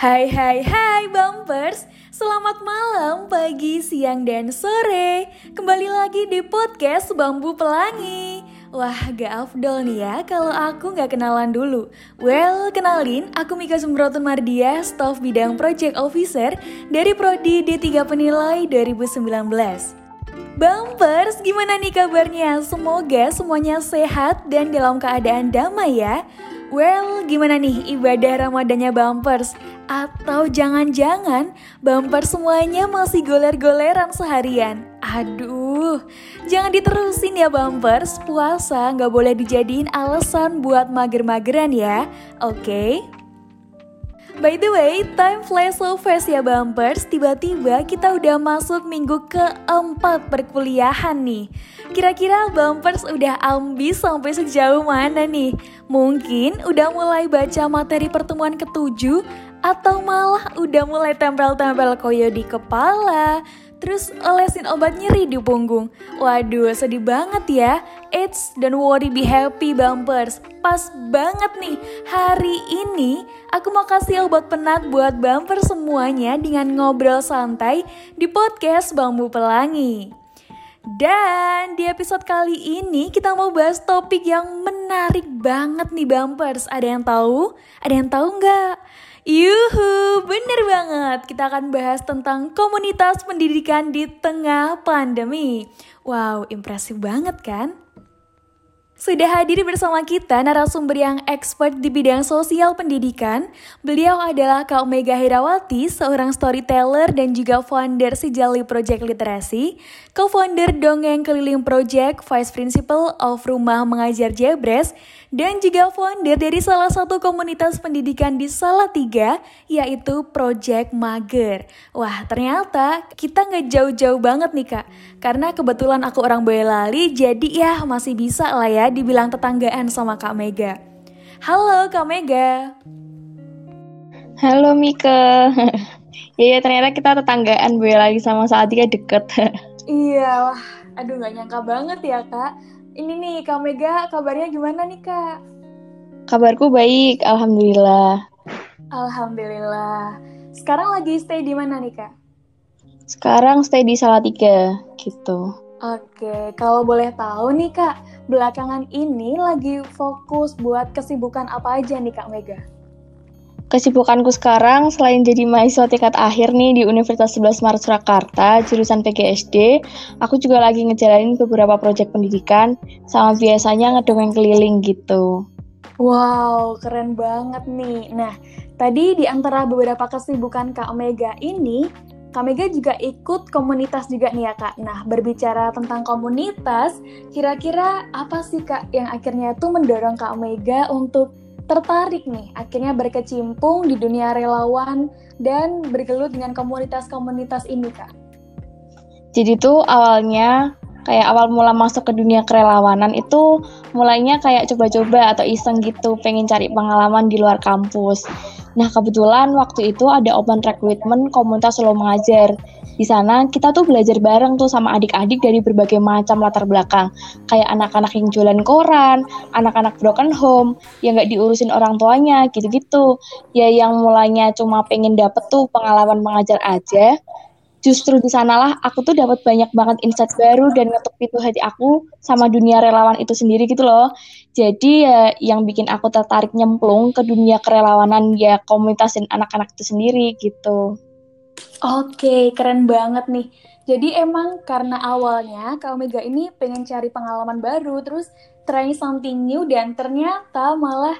Hai hai hai Bumpers. Selamat malam, pagi, siang, dan sore. Kembali lagi di podcast Bambu Pelangi. Wah gak afdol nih ya kalau aku gak kenalan dulu. Well, kenalin aku Mika Sumbrotun Mardia Staff Bidang Project Officer dari Prodi D3 Penilai 2019 Bumpers, gimana nih kabarnya? Semoga semuanya sehat dan dalam keadaan damai ya. Well, gimana nih ibadah Ramadannya Bumpers? Atau jangan-jangan bumper semuanya masih goler-goleran seharian? Aduh, jangan diterusin ya Bumpers, puasa nggak boleh dijadiin alasan buat mager-mageran ya, oke? Okay? By the way, time flies so fast ya Bumpers. Tiba-tiba kita udah masuk minggu keempat perkuliahan nih. Kira-kira Bumpers udah ambis sampai sejauh mana nih? Mungkin udah mulai baca materi pertemuan ketujuh atau malah udah mulai tempel-tempel koyo di kepala, terus olesin obat nyeri di punggung. Waduh, sedih banget ya. Eits, don't worry, be happy bumpers. Pas banget nih, hari ini aku mau kasih obat penat buat bumper semuanya dengan ngobrol santai di podcast Bambu Pelangi. Dan di episode kali ini kita mau bahas topik yang menarik banget nih bumpers. Ada yang tahu? Ada yang tahu nggak? Yuhu, bener banget. Kita akan bahas tentang komunitas pendidikan di tengah pandemi. Wow, impresif banget kan? Sudah hadir bersama kita narasumber yang expert di bidang sosial pendidikan. Beliau adalah Kak Mega Herawati, seorang storyteller dan juga founder Sejali Project Literasi, co-founder Dongeng Keliling Project, Vice Principal of Rumah Mengajar Jebres, dan juga founder dari salah satu komunitas pendidikan di Salatiga, yaitu Project Mager. Wah, ternyata kita nggak jauh-jauh banget nih kak, karena kebetulan aku orang Boyolali, jadi ya masih bisa lah ya dibilang tetanggaan sama Kak Mega. Halo Kak Mega. Halo Mika. Iya ternyata kita tetanggaan gue lagi sama saat dia deket. iya, wah, aduh gak nyangka banget ya kak. Ini nih Kak Mega, kabarnya gimana nih kak? Kabarku baik, alhamdulillah. Alhamdulillah. Sekarang lagi stay di mana nih kak? Sekarang stay di Salatiga, gitu. Oke, kalau boleh tahu nih kak, belakangan ini lagi fokus buat kesibukan apa aja nih Kak Mega? Kesibukanku sekarang selain jadi mahasiswa tingkat akhir nih di Universitas 11 Maret Surakarta, jurusan PGSD, aku juga lagi ngejalanin beberapa proyek pendidikan sama biasanya ngedongeng keliling gitu. Wow, keren banget nih. Nah, tadi di antara beberapa kesibukan Kak Mega ini, Kak Mega juga ikut komunitas juga nih ya Kak. Nah, berbicara tentang komunitas, kira-kira apa sih Kak yang akhirnya itu mendorong Kak Mega untuk tertarik nih, akhirnya berkecimpung di dunia relawan dan bergelut dengan komunitas-komunitas ini Kak? Jadi tuh awalnya kayak awal mula masuk ke dunia kerelawanan itu mulainya kayak coba-coba atau iseng gitu pengen cari pengalaman di luar kampus Nah, kebetulan waktu itu ada open recruitment komunitas solo mengajar. Di sana kita tuh belajar bareng tuh sama adik-adik dari berbagai macam latar belakang. Kayak anak-anak yang jualan koran, anak-anak broken home, yang gak diurusin orang tuanya, gitu-gitu. Ya yang mulanya cuma pengen dapet tuh pengalaman mengajar aja, justru di sanalah aku tuh dapat banyak banget insight baru dan ngetuk pintu hati aku sama dunia relawan itu sendiri gitu loh. Jadi ya yang bikin aku tertarik nyemplung ke dunia kerelawanan ya komunitas dan anak-anak itu sendiri gitu. Oke, keren banget nih. Jadi emang karena awalnya Kak Omega ini pengen cari pengalaman baru, terus try something new dan ternyata malah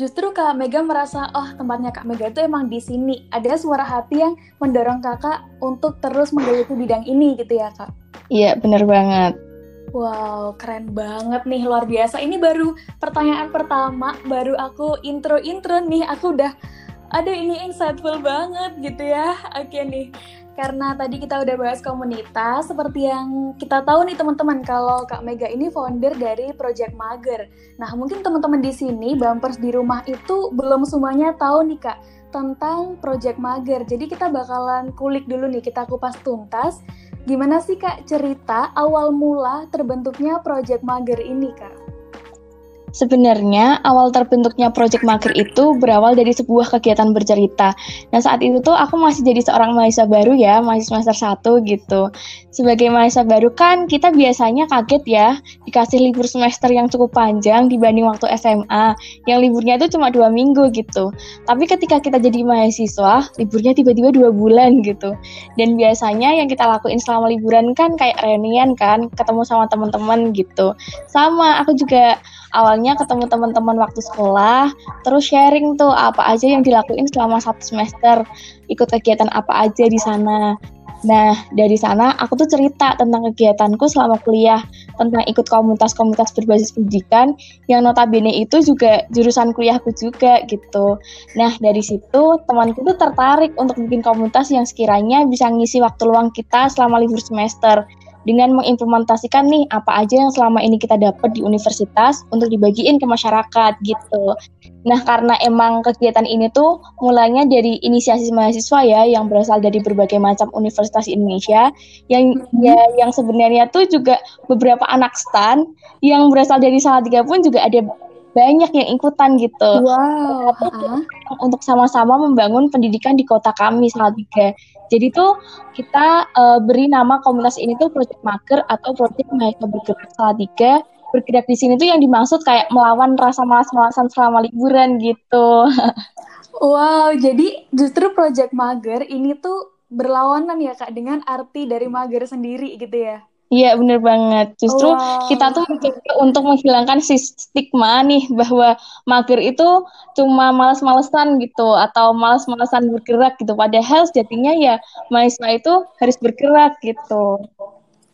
justru Kak Mega merasa oh tempatnya Kak Mega itu emang di sini. Ada suara hati yang mendorong Kakak untuk terus menggeluti bidang ini gitu ya Kak. Iya, bener banget. Wow, keren banget nih, luar biasa. Ini baru pertanyaan pertama, baru aku intro-intro nih, aku udah, ada ini insightful banget gitu ya. Oke nih, karena tadi kita udah bahas komunitas, seperti yang kita tahu nih teman-teman, kalau Kak Mega ini founder dari Project Mager. Nah, mungkin teman-teman di sini, bumpers di rumah itu belum semuanya tahu nih Kak, tentang Project Mager. Jadi kita bakalan kulik dulu nih, kita kupas tuntas. Gimana sih Kak cerita awal mula terbentuknya Project Mager ini Kak? Sebenarnya awal terbentuknya Project Mager itu berawal dari sebuah kegiatan bercerita. Nah saat itu tuh aku masih jadi seorang mahasiswa baru ya, mahasiswa semester 1 gitu. Sebagai mahasiswa baru kan kita biasanya kaget ya dikasih libur semester yang cukup panjang dibanding waktu SMA yang liburnya itu cuma dua minggu gitu. Tapi ketika kita jadi mahasiswa liburnya tiba-tiba dua bulan gitu. Dan biasanya yang kita lakuin selama liburan kan kayak reunian kan, ketemu sama teman-teman gitu. Sama aku juga awalnya ketemu teman-teman waktu sekolah, terus sharing tuh apa aja yang dilakuin selama satu semester, ikut kegiatan apa aja di sana. Nah, dari sana aku tuh cerita tentang kegiatanku selama kuliah, tentang ikut komunitas-komunitas berbasis pendidikan yang notabene itu juga jurusan kuliahku juga gitu. Nah, dari situ temanku tuh tertarik untuk bikin komunitas yang sekiranya bisa ngisi waktu luang kita selama libur semester dengan mengimplementasikan nih apa aja yang selama ini kita dapat di universitas untuk dibagiin ke masyarakat gitu. Nah, karena emang kegiatan ini tuh mulanya dari inisiasi mahasiswa ya yang berasal dari berbagai macam universitas Indonesia yang mm-hmm. ya yang sebenarnya tuh juga beberapa anak stan yang berasal dari Salatiga pun juga ada banyak yang ikutan gitu. Wow. Untuk sama-sama membangun pendidikan di kota kami Salatiga. Jadi tuh kita uh, beri nama komunitas ini tuh Project Mager atau Project Mahasiswa Bergerak Salatiga. Bergerak di sini tuh yang dimaksud kayak melawan rasa malas-malasan selama liburan gitu. Wow, jadi justru Project Mager ini tuh berlawanan ya Kak dengan arti dari mager sendiri gitu ya? Iya bener banget. Justru wow. kita tuh mencoba untuk menghilangkan si stigma nih bahwa mager itu cuma males-malesan gitu atau males-malesan bergerak gitu. Padahal sejatinya ya mahasiswa itu harus bergerak gitu.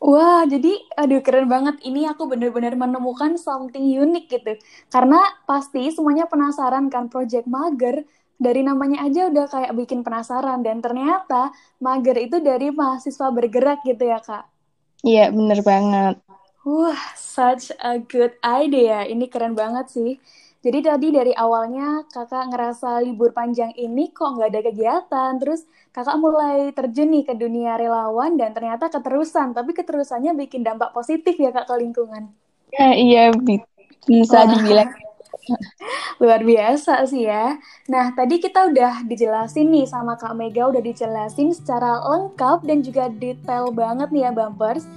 Wah, jadi aduh keren banget. Ini aku bener-bener menemukan something unik gitu. Karena pasti semuanya penasaran kan project mager dari namanya aja udah kayak bikin penasaran dan ternyata mager itu dari mahasiswa bergerak gitu ya, Kak. Iya, bener banget. Wah, such a good idea. Ini keren banget sih. Jadi tadi dari awalnya kakak ngerasa libur panjang ini kok nggak ada kegiatan, terus kakak mulai terjun nih ke dunia relawan dan ternyata keterusan, tapi keterusannya bikin dampak positif ya kak ke lingkungan. Ya, iya, bisa dibilang Luar biasa sih ya. Nah, tadi kita udah dijelasin nih sama Kak Mega, udah dijelasin secara lengkap dan juga detail banget nih ya Bumpers.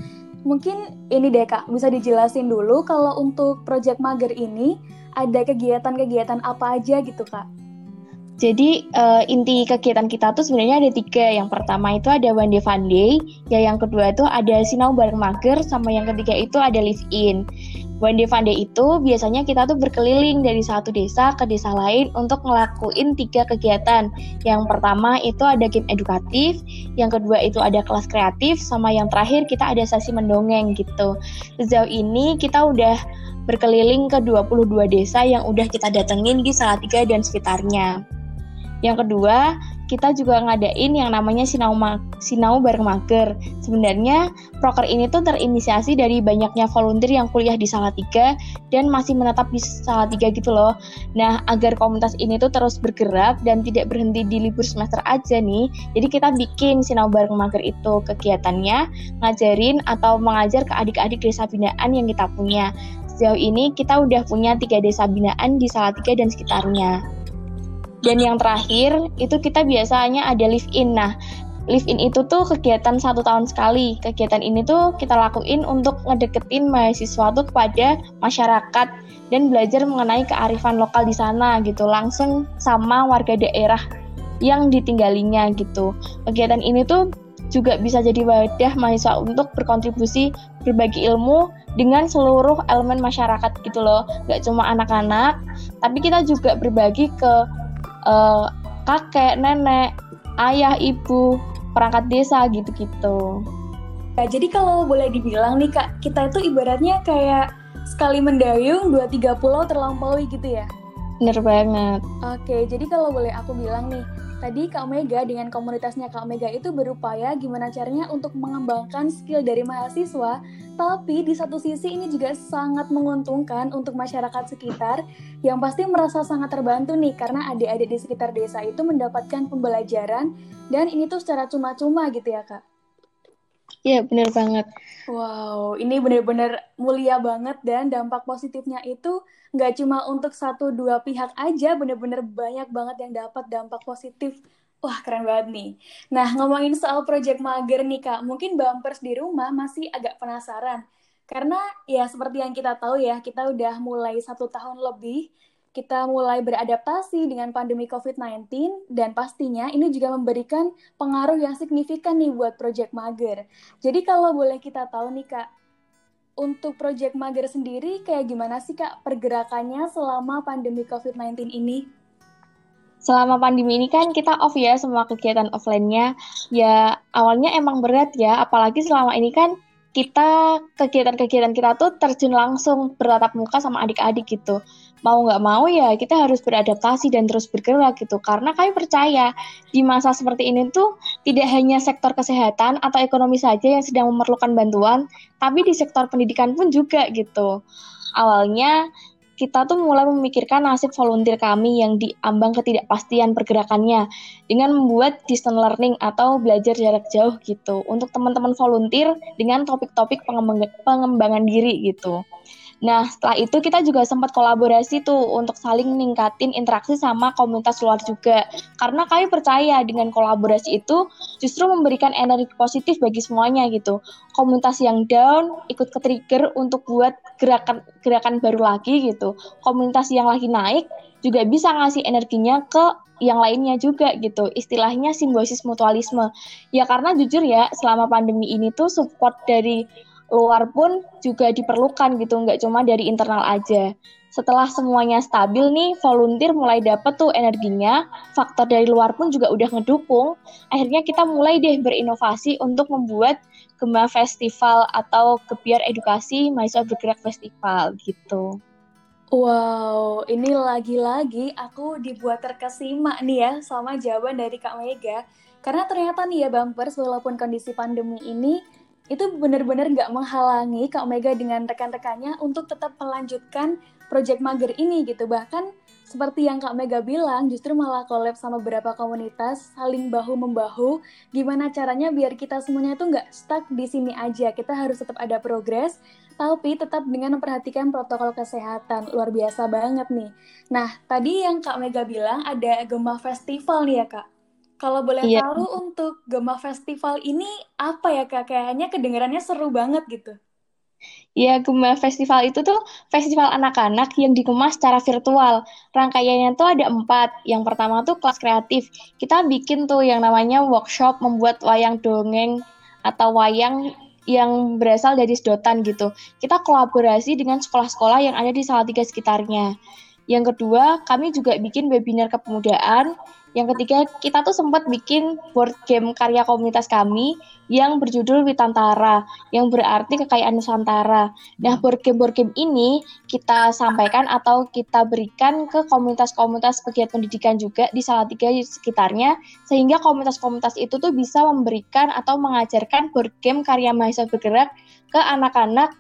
Mungkin ini deh Kak, bisa dijelasin dulu kalau untuk Project Mager ini ada kegiatan-kegiatan apa aja gitu Kak? Jadi uh, inti kegiatan kita tuh sebenarnya ada tiga. Yang pertama itu ada one day fun day, ya yang kedua itu ada sinau bareng mager, sama yang ketiga itu ada live in. One Day Fun Day itu biasanya kita tuh berkeliling dari satu desa ke desa lain untuk ngelakuin tiga kegiatan. Yang pertama itu ada game edukatif, yang kedua itu ada kelas kreatif, sama yang terakhir kita ada sesi mendongeng gitu. Sejauh ini kita udah berkeliling ke 22 desa yang udah kita datengin di Salatiga dan sekitarnya. Yang kedua, kita juga ngadain yang namanya Sinau, Ma Sinau bareng Mager. Sebenarnya proker ini tuh terinisiasi dari banyaknya volunteer yang kuliah di Salatiga dan masih menetap di Salatiga gitu loh. Nah, agar komunitas ini tuh terus bergerak dan tidak berhenti di libur semester aja nih. Jadi kita bikin Sinau bareng Mager itu kegiatannya ngajarin atau mengajar ke adik-adik desa binaan yang kita punya. Sejauh ini kita udah punya tiga desa binaan di Salatiga dan sekitarnya. Dan yang terakhir itu kita biasanya ada live in. Nah, live in itu tuh kegiatan satu tahun sekali. Kegiatan ini tuh kita lakuin untuk ngedeketin mahasiswa tuh kepada masyarakat dan belajar mengenai kearifan lokal di sana gitu langsung sama warga daerah yang ditinggalinya gitu. Kegiatan ini tuh juga bisa jadi wadah mahasiswa untuk berkontribusi berbagi ilmu dengan seluruh elemen masyarakat gitu loh. Gak cuma anak-anak, tapi kita juga berbagi ke uh, kakek, nenek, ayah, ibu, perangkat desa gitu-gitu. Ya, jadi kalau boleh dibilang nih kak, kita itu ibaratnya kayak sekali mendayung dua tiga pulau terlampaui gitu ya? Bener banget. Oke, jadi kalau boleh aku bilang nih, Tadi Kak Mega dengan komunitasnya Kak Mega itu berupaya gimana caranya untuk mengembangkan skill dari mahasiswa, tapi di satu sisi ini juga sangat menguntungkan untuk masyarakat sekitar yang pasti merasa sangat terbantu nih karena adik-adik di sekitar desa itu mendapatkan pembelajaran dan ini tuh secara cuma-cuma gitu ya Kak. Iya, bener banget. Wow, ini benar-benar mulia banget dan dampak positifnya itu nggak cuma untuk satu dua pihak aja, benar-benar banyak banget yang dapat dampak positif. Wah, keren banget nih. Nah, ngomongin soal project mager nih, Kak. Mungkin bumpers di rumah masih agak penasaran. Karena ya seperti yang kita tahu ya, kita udah mulai satu tahun lebih kita mulai beradaptasi dengan pandemi COVID-19 dan pastinya ini juga memberikan pengaruh yang signifikan nih buat Project Mager. Jadi kalau boleh kita tahu nih Kak, untuk Project Mager sendiri kayak gimana sih Kak pergerakannya selama pandemi COVID-19 ini? Selama pandemi ini kan kita off ya semua kegiatan offline-nya. Ya awalnya emang berat ya, apalagi selama ini kan kita kegiatan-kegiatan kita tuh terjun langsung bertatap muka sama adik-adik gitu. Mau nggak mau ya kita harus beradaptasi dan terus bergerak gitu. Karena kami percaya di masa seperti ini tuh tidak hanya sektor kesehatan atau ekonomi saja yang sedang memerlukan bantuan, tapi di sektor pendidikan pun juga gitu. Awalnya kita tuh mulai memikirkan nasib volunteer kami yang diambang ketidakpastian pergerakannya dengan membuat distance learning atau belajar jarak jauh gitu untuk teman-teman volunteer dengan topik-topik pengembangan diri gitu. Nah, setelah itu kita juga sempat kolaborasi tuh untuk saling ningkatin interaksi sama komunitas luar juga. Karena kami percaya dengan kolaborasi itu justru memberikan energi positif bagi semuanya gitu. Komunitas yang down ikut ke trigger untuk buat gerakan gerakan baru lagi gitu. Komunitas yang lagi naik juga bisa ngasih energinya ke yang lainnya juga gitu. Istilahnya simbiosis mutualisme. Ya karena jujur ya, selama pandemi ini tuh support dari luar pun juga diperlukan gitu, nggak cuma dari internal aja. Setelah semuanya stabil nih, volunteer mulai dapet tuh energinya, faktor dari luar pun juga udah ngedukung. Akhirnya kita mulai deh berinovasi untuk membuat Gema Festival atau Gebiar Edukasi Mahasiswa Bergerak Festival gitu. Wow, ini lagi-lagi aku dibuat terkesima nih ya sama jawaban dari Kak Mega. Karena ternyata nih ya Bumpers, walaupun kondisi pandemi ini itu benar-benar nggak menghalangi Kak Omega dengan rekan-rekannya untuk tetap melanjutkan project mager ini gitu. Bahkan seperti yang Kak Mega bilang, justru malah collab sama beberapa komunitas, saling bahu-membahu, gimana caranya biar kita semuanya itu nggak stuck di sini aja. Kita harus tetap ada progres, tapi tetap dengan memperhatikan protokol kesehatan. Luar biasa banget nih. Nah, tadi yang Kak Mega bilang ada Gema Festival nih ya Kak. Kalau boleh iya. tahu untuk Gema Festival ini apa ya kak? Kayaknya kedengarannya seru banget gitu. Ya, Gema Festival itu tuh festival anak-anak yang dikemas secara virtual. Rangkaiannya tuh ada empat. Yang pertama tuh kelas kreatif. Kita bikin tuh yang namanya workshop membuat wayang dongeng atau wayang yang berasal dari sedotan gitu. Kita kolaborasi dengan sekolah-sekolah yang ada di Salatiga sekitarnya. Yang kedua, kami juga bikin webinar kepemudaan yang ketiga, kita tuh sempat bikin board game karya komunitas kami yang berjudul Witantara, yang berarti kekayaan Nusantara. Nah, board game-board game ini kita sampaikan atau kita berikan ke komunitas-komunitas pegiat pendidikan juga di Salatiga sekitarnya, sehingga komunitas-komunitas itu tuh bisa memberikan atau mengajarkan board game karya mahasiswa bergerak ke anak-anak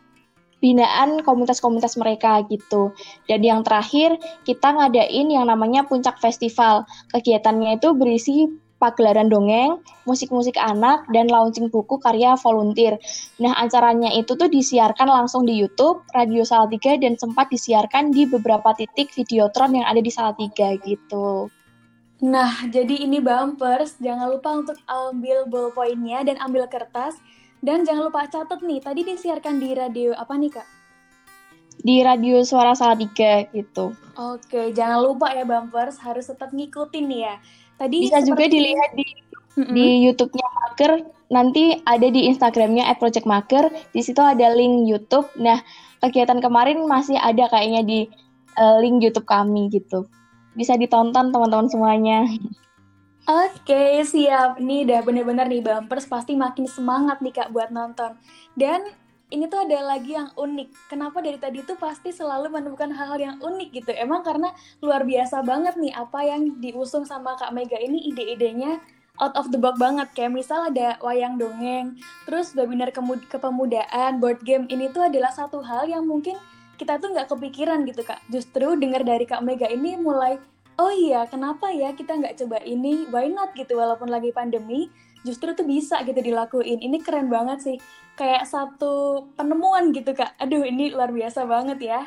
binaan komunitas-komunitas mereka gitu. Dan yang terakhir, kita ngadain yang namanya Puncak Festival. Kegiatannya itu berisi pagelaran dongeng, musik-musik anak, dan launching buku karya volunteer. Nah, acaranya itu tuh disiarkan langsung di YouTube, Radio Salatiga, dan sempat disiarkan di beberapa titik videotron yang ada di Salatiga gitu. Nah, jadi ini bumpers, jangan lupa untuk ambil ballpointnya dan ambil kertas, dan jangan lupa catat nih, tadi disiarkan di radio apa nih kak? Di radio Suara Salatiga gitu. Oke, jangan lupa ya Bumpers, harus tetap ngikutin nih ya. Tadi Bisa seperti... juga dilihat di mm-hmm. di YouTube-nya Maker, nanti ada di Instagramnya @projectmaker. Di situ ada link YouTube. Nah, kegiatan kemarin masih ada kayaknya di uh, link YouTube kami gitu. Bisa ditonton teman-teman semuanya. Oke, siap. Nih udah bener-bener nih bumpers pasti makin semangat nih Kak buat nonton. Dan ini tuh ada lagi yang unik. Kenapa dari tadi tuh pasti selalu menemukan hal-hal yang unik gitu. Emang karena luar biasa banget nih apa yang diusung sama Kak Mega ini ide-idenya out of the box banget. Kayak misal ada wayang dongeng, terus webinar kepemudaan, board game. Ini tuh adalah satu hal yang mungkin kita tuh nggak kepikiran gitu Kak. Justru dengar dari Kak Mega ini mulai oh iya kenapa ya kita nggak coba ini? Why not gitu walaupun lagi pandemi justru tuh bisa gitu dilakuin. Ini keren banget sih kayak satu penemuan gitu kak. Aduh ini luar biasa banget ya.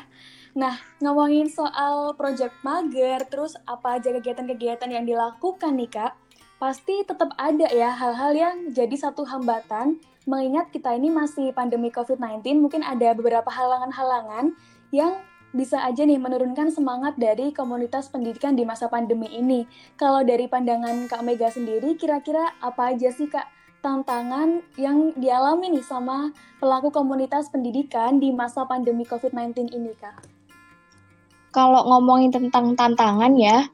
Nah ngomongin soal project mager terus apa aja kegiatan-kegiatan yang dilakukan nih kak? Pasti tetap ada ya hal-hal yang jadi satu hambatan mengingat kita ini masih pandemi COVID-19 mungkin ada beberapa halangan-halangan yang bisa aja nih menurunkan semangat dari komunitas pendidikan di masa pandemi ini. Kalau dari pandangan Kak Mega sendiri, kira-kira apa aja sih Kak tantangan yang dialami nih sama pelaku komunitas pendidikan di masa pandemi COVID-19 ini Kak? Kalau ngomongin tentang tantangan ya,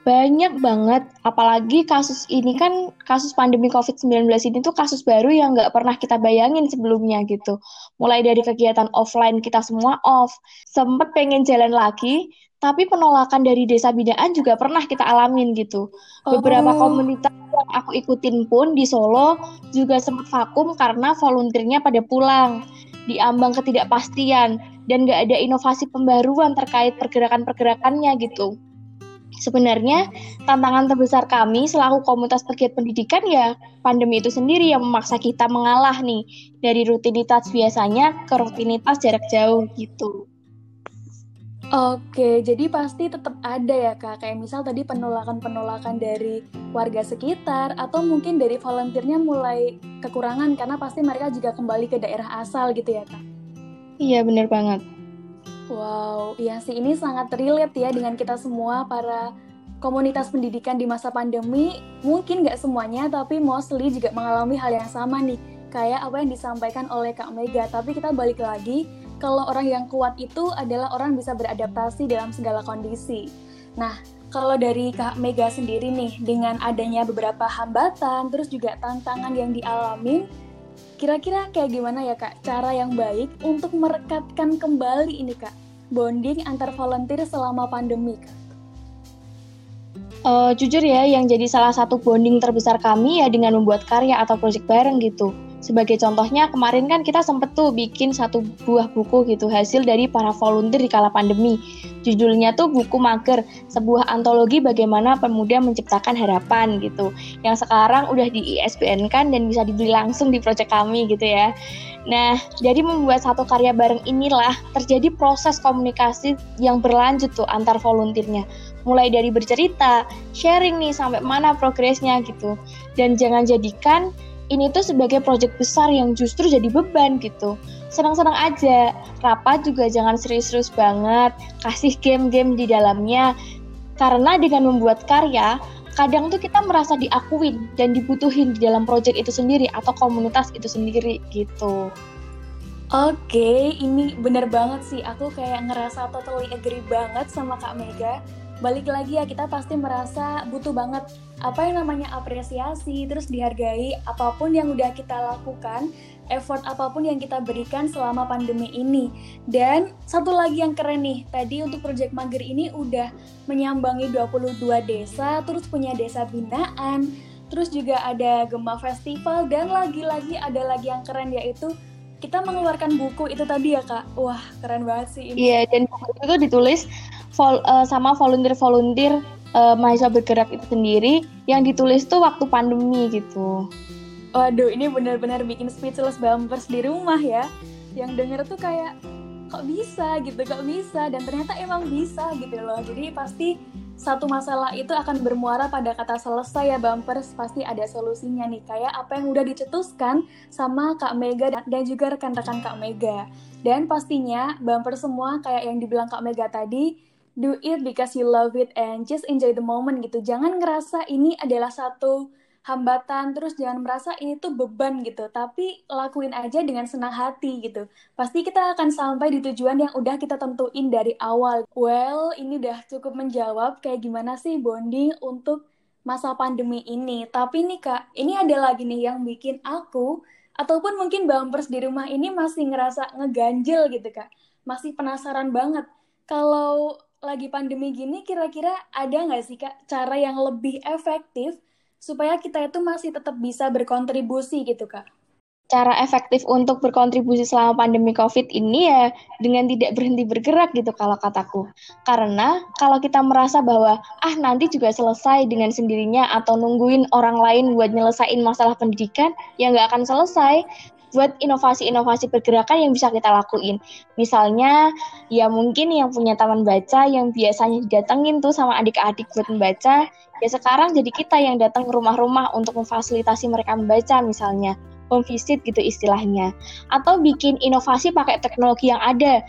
banyak banget, apalagi kasus ini kan kasus pandemi COVID-19 ini tuh kasus baru yang nggak pernah kita bayangin sebelumnya gitu. Mulai dari kegiatan offline kita semua off, sempet pengen jalan lagi, tapi penolakan dari desa binaan juga pernah kita alamin gitu. Beberapa oh. komunitas yang aku ikutin pun di Solo juga sempat vakum karena volunteernya pada pulang, diambang ketidakpastian, dan nggak ada inovasi pembaruan terkait pergerakan-pergerakannya gitu sebenarnya tantangan terbesar kami selaku komunitas pegiat pendidikan ya pandemi itu sendiri yang memaksa kita mengalah nih dari rutinitas biasanya ke rutinitas jarak jauh gitu. Oke, jadi pasti tetap ada ya kak, kayak misal tadi penolakan-penolakan dari warga sekitar atau mungkin dari volunteernya mulai kekurangan karena pasti mereka juga kembali ke daerah asal gitu ya kak? Iya bener banget. Wow, iya sih ini sangat relate ya dengan kita semua para komunitas pendidikan di masa pandemi. Mungkin nggak semuanya, tapi mostly juga mengalami hal yang sama nih. Kayak apa yang disampaikan oleh Kak Mega. Tapi kita balik lagi, kalau orang yang kuat itu adalah orang bisa beradaptasi dalam segala kondisi. Nah, kalau dari Kak Mega sendiri nih, dengan adanya beberapa hambatan, terus juga tantangan yang dialami, Kira-kira kayak gimana ya kak cara yang baik untuk merekatkan kembali ini kak bonding antar volunteer selama pandemi kak? Uh, jujur ya, yang jadi salah satu bonding terbesar kami ya dengan membuat karya atau proyek bareng gitu. Sebagai contohnya, kemarin kan kita sempet tuh bikin satu buah buku gitu, hasil dari para volunteer di kala pandemi. Judulnya tuh Buku Mager, sebuah antologi bagaimana pemuda menciptakan harapan gitu. Yang sekarang udah di ISBN kan dan bisa dibeli langsung di proyek kami gitu ya. Nah, jadi membuat satu karya bareng inilah terjadi proses komunikasi yang berlanjut tuh antar volunteernya. Mulai dari bercerita, sharing nih sampai mana progresnya gitu. Dan jangan jadikan ini tuh sebagai proyek besar yang justru jadi beban gitu. Senang-senang aja, rapat juga jangan serius-serius banget, kasih game-game di dalamnya. Karena dengan membuat karya, kadang tuh kita merasa diakuin dan dibutuhin di dalam proyek itu sendiri atau komunitas itu sendiri gitu. Oke, ini bener banget sih. Aku kayak ngerasa totally agree banget sama Kak Mega balik lagi ya kita pasti merasa butuh banget apa yang namanya apresiasi terus dihargai apa pun yang udah kita lakukan effort apa pun yang kita berikan selama pandemi ini. Dan satu lagi yang keren nih tadi untuk Project Mager ini udah menyambangi 22 desa terus punya desa binaan terus juga ada Gema Festival dan lagi-lagi ada lagi yang keren yaitu kita mengeluarkan buku. Itu tadi ya kak? Wah keren banget sih ini. Iya dan buku itu ditulis vol, uh, sama volunteer-volunteer uh, mahasiswa bergerak itu sendiri yang ditulis tuh waktu pandemi gitu. Waduh, ini benar-benar bikin speechless bumpers di rumah ya. Yang denger tuh kayak kok bisa gitu, kok bisa dan ternyata emang bisa gitu loh. Jadi pasti satu masalah itu akan bermuara pada kata selesai ya bumpers pasti ada solusinya nih kayak apa yang udah dicetuskan sama Kak Mega dan juga rekan-rekan Kak Mega dan pastinya bumper semua kayak yang dibilang Kak Mega tadi do it because you love it and just enjoy the moment gitu. Jangan ngerasa ini adalah satu hambatan terus jangan merasa ini tuh beban gitu. Tapi lakuin aja dengan senang hati gitu. Pasti kita akan sampai di tujuan yang udah kita tentuin dari awal. Well ini udah cukup menjawab kayak gimana sih bonding untuk masa pandemi ini. Tapi nih kak ini ada lagi nih yang bikin aku ataupun mungkin bumpers di rumah ini masih ngerasa ngeganjel gitu kak. Masih penasaran banget. Kalau lagi pandemi gini kira-kira ada nggak sih kak cara yang lebih efektif supaya kita itu masih tetap bisa berkontribusi gitu kak? cara efektif untuk berkontribusi selama pandemi COVID ini ya dengan tidak berhenti bergerak gitu kalau kataku. Karena kalau kita merasa bahwa ah nanti juga selesai dengan sendirinya atau nungguin orang lain buat nyelesain masalah pendidikan, ya nggak akan selesai buat inovasi-inovasi pergerakan yang bisa kita lakuin. Misalnya, ya mungkin yang punya taman baca yang biasanya didatengin tuh sama adik-adik buat membaca, ya sekarang jadi kita yang datang ke rumah-rumah untuk memfasilitasi mereka membaca misalnya home gitu istilahnya. Atau bikin inovasi pakai teknologi yang ada.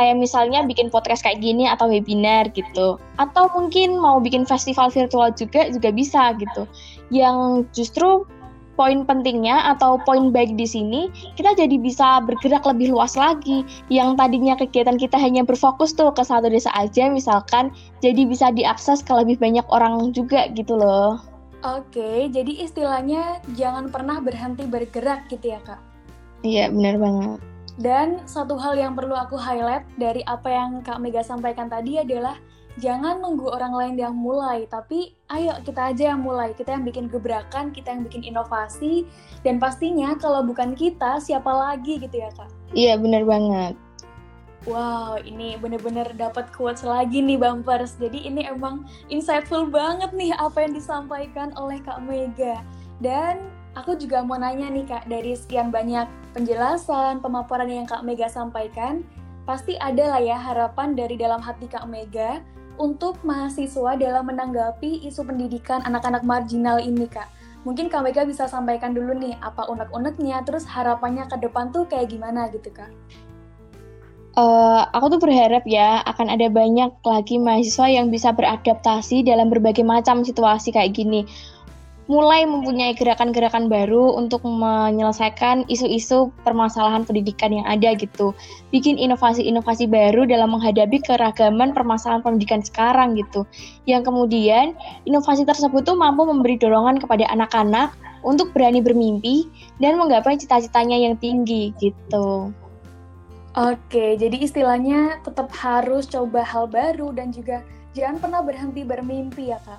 Kayak misalnya bikin podcast kayak gini atau webinar gitu. Atau mungkin mau bikin festival virtual juga juga bisa gitu. Yang justru poin pentingnya atau poin baik di sini kita jadi bisa bergerak lebih luas lagi yang tadinya kegiatan kita hanya berfokus tuh ke satu desa aja misalkan jadi bisa diakses ke lebih banyak orang juga gitu loh Oke, jadi istilahnya jangan pernah berhenti bergerak gitu ya kak? Iya, benar banget. Dan satu hal yang perlu aku highlight dari apa yang Kak Mega sampaikan tadi adalah jangan nunggu orang lain yang mulai, tapi ayo kita aja yang mulai. Kita yang bikin gebrakan, kita yang bikin inovasi, dan pastinya kalau bukan kita, siapa lagi gitu ya Kak? Iya, benar banget. Wow, ini bener-bener dapat quotes lagi nih Bumpers. Jadi ini emang insightful banget nih apa yang disampaikan oleh Kak Mega. Dan aku juga mau nanya nih Kak, dari sekian banyak penjelasan, pemaparan yang Kak Mega sampaikan, pasti ada lah ya harapan dari dalam hati Kak Mega untuk mahasiswa dalam menanggapi isu pendidikan anak-anak marginal ini Kak. Mungkin Kak Mega bisa sampaikan dulu nih apa unek-uneknya, terus harapannya ke depan tuh kayak gimana gitu Kak? Uh, aku tuh berharap ya akan ada banyak lagi mahasiswa yang bisa beradaptasi dalam berbagai macam situasi kayak gini. Mulai mempunyai gerakan-gerakan baru untuk menyelesaikan isu-isu permasalahan pendidikan yang ada gitu. Bikin inovasi-inovasi baru dalam menghadapi keragaman permasalahan pendidikan sekarang gitu. Yang kemudian inovasi tersebut tuh mampu memberi dorongan kepada anak-anak untuk berani bermimpi dan menggapai cita-citanya yang tinggi gitu. Oke, jadi istilahnya tetap harus coba hal baru dan juga jangan pernah berhenti bermimpi ya kak?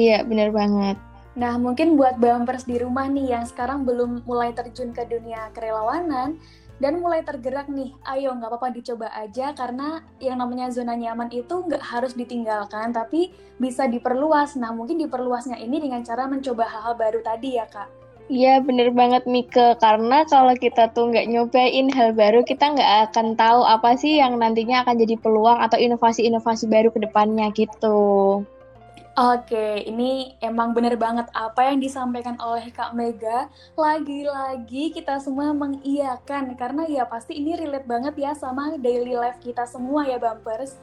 Iya, benar banget. Nah, mungkin buat bumpers di rumah nih yang sekarang belum mulai terjun ke dunia kerelawanan dan mulai tergerak nih, ayo nggak apa-apa dicoba aja karena yang namanya zona nyaman itu nggak harus ditinggalkan, tapi bisa diperluas. Nah, mungkin diperluasnya ini dengan cara mencoba hal-hal baru tadi ya kak? Iya bener banget Mika karena kalau kita tuh nggak nyobain hal baru kita nggak akan tahu apa sih yang nantinya akan jadi peluang atau inovasi-inovasi baru ke depannya gitu. Oke, ini emang bener banget apa yang disampaikan oleh Kak Mega. Lagi-lagi kita semua mengiyakan karena ya pasti ini relate banget ya sama daily life kita semua ya Bumpers.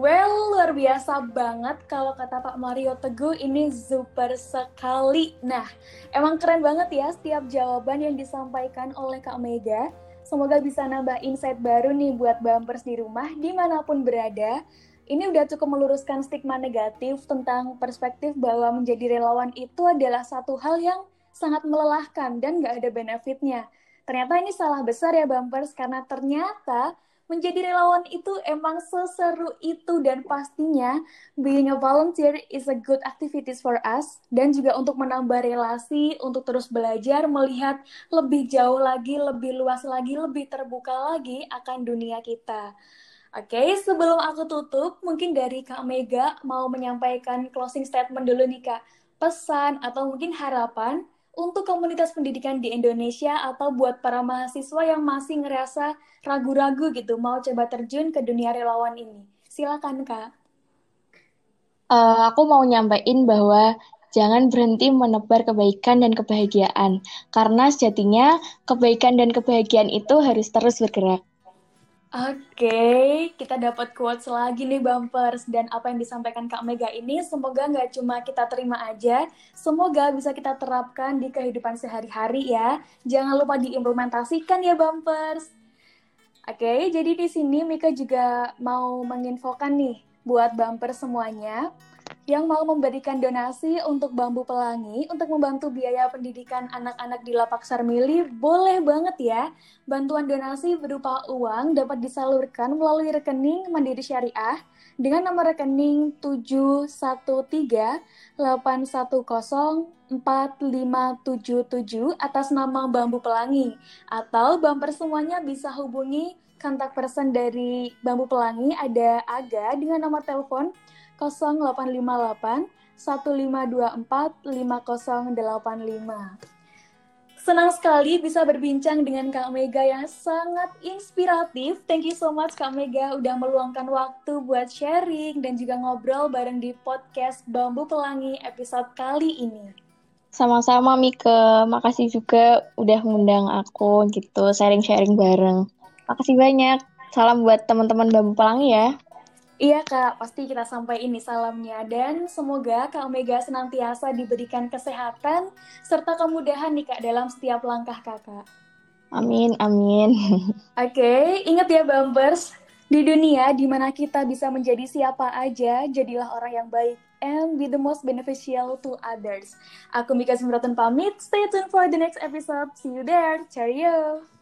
Well, luar biasa banget kalau kata Pak Mario Teguh ini super sekali. Nah, emang keren banget ya setiap jawaban yang disampaikan oleh Kak Mega. Semoga bisa nambah insight baru nih buat bumpers di rumah di mana pun berada. Ini udah cukup meluruskan stigma negatif tentang perspektif bahwa menjadi relawan itu adalah satu hal yang sangat melelahkan dan gak ada benefitnya. Ternyata ini salah besar ya bumpers karena ternyata menjadi relawan itu emang seseru itu dan pastinya being a volunteer is a good activities for us dan juga untuk menambah relasi, untuk terus belajar, melihat lebih jauh lagi, lebih luas lagi, lebih terbuka lagi akan dunia kita. Oke, sebelum aku tutup, mungkin dari Kak Mega mau menyampaikan closing statement dulu nih Kak. Pesan atau mungkin harapan untuk komunitas pendidikan di Indonesia atau buat para mahasiswa yang masih ngerasa ragu-ragu gitu mau coba terjun ke dunia relawan ini? Silakan kak. Uh, aku mau nyampaikan bahwa jangan berhenti menebar kebaikan dan kebahagiaan karena sejatinya kebaikan dan kebahagiaan itu harus terus bergerak. Oke, kita dapat quotes lagi nih bumpers dan apa yang disampaikan Kak Mega ini semoga nggak cuma kita terima aja, semoga bisa kita terapkan di kehidupan sehari-hari ya. Jangan lupa diimplementasikan ya bumpers. Oke, jadi di sini Mika juga mau menginfokan nih buat bumper semuanya. Yang mau memberikan donasi untuk bambu pelangi untuk membantu biaya pendidikan anak-anak di Lapak Sarmili, boleh banget ya. Bantuan donasi berupa uang dapat disalurkan melalui rekening Mandiri Syariah dengan nomor rekening 713-810-4577 atas nama Bambu Pelangi. Atau bumper semuanya bisa hubungi kontak person dari Bambu Pelangi ada Aga dengan nomor telepon 0858 1524 5085. Senang sekali bisa berbincang dengan Kak Mega yang sangat inspiratif. Thank you so much Kak Mega udah meluangkan waktu buat sharing dan juga ngobrol bareng di podcast Bambu Pelangi episode kali ini. Sama-sama Mika, makasih juga udah ngundang aku gitu, sharing-sharing bareng. Makasih banyak. Salam buat teman-teman Bambu Pelangi ya. Iya kak, pasti kita sampai ini salamnya dan semoga Kak Omega senantiasa diberikan kesehatan serta kemudahan nih kak dalam setiap langkah kakak. Amin, amin. Oke, okay, ingat ya Bumpers, di dunia di mana kita bisa menjadi siapa aja, jadilah orang yang baik and be the most beneficial to others. Aku Mika Simrotan pamit, stay tuned for the next episode. See you there, cheerio!